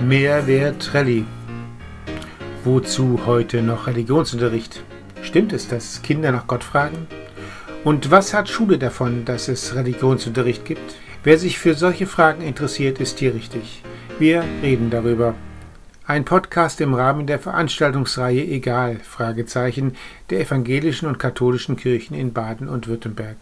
Mehrwert Rallye. Wozu heute noch Religionsunterricht? Stimmt es, dass Kinder nach Gott fragen? Und was hat Schule davon, dass es Religionsunterricht gibt? Wer sich für solche Fragen interessiert, ist hier richtig. Wir reden darüber. Ein Podcast im Rahmen der Veranstaltungsreihe Egal, Fragezeichen, der evangelischen und katholischen Kirchen in Baden und Württemberg.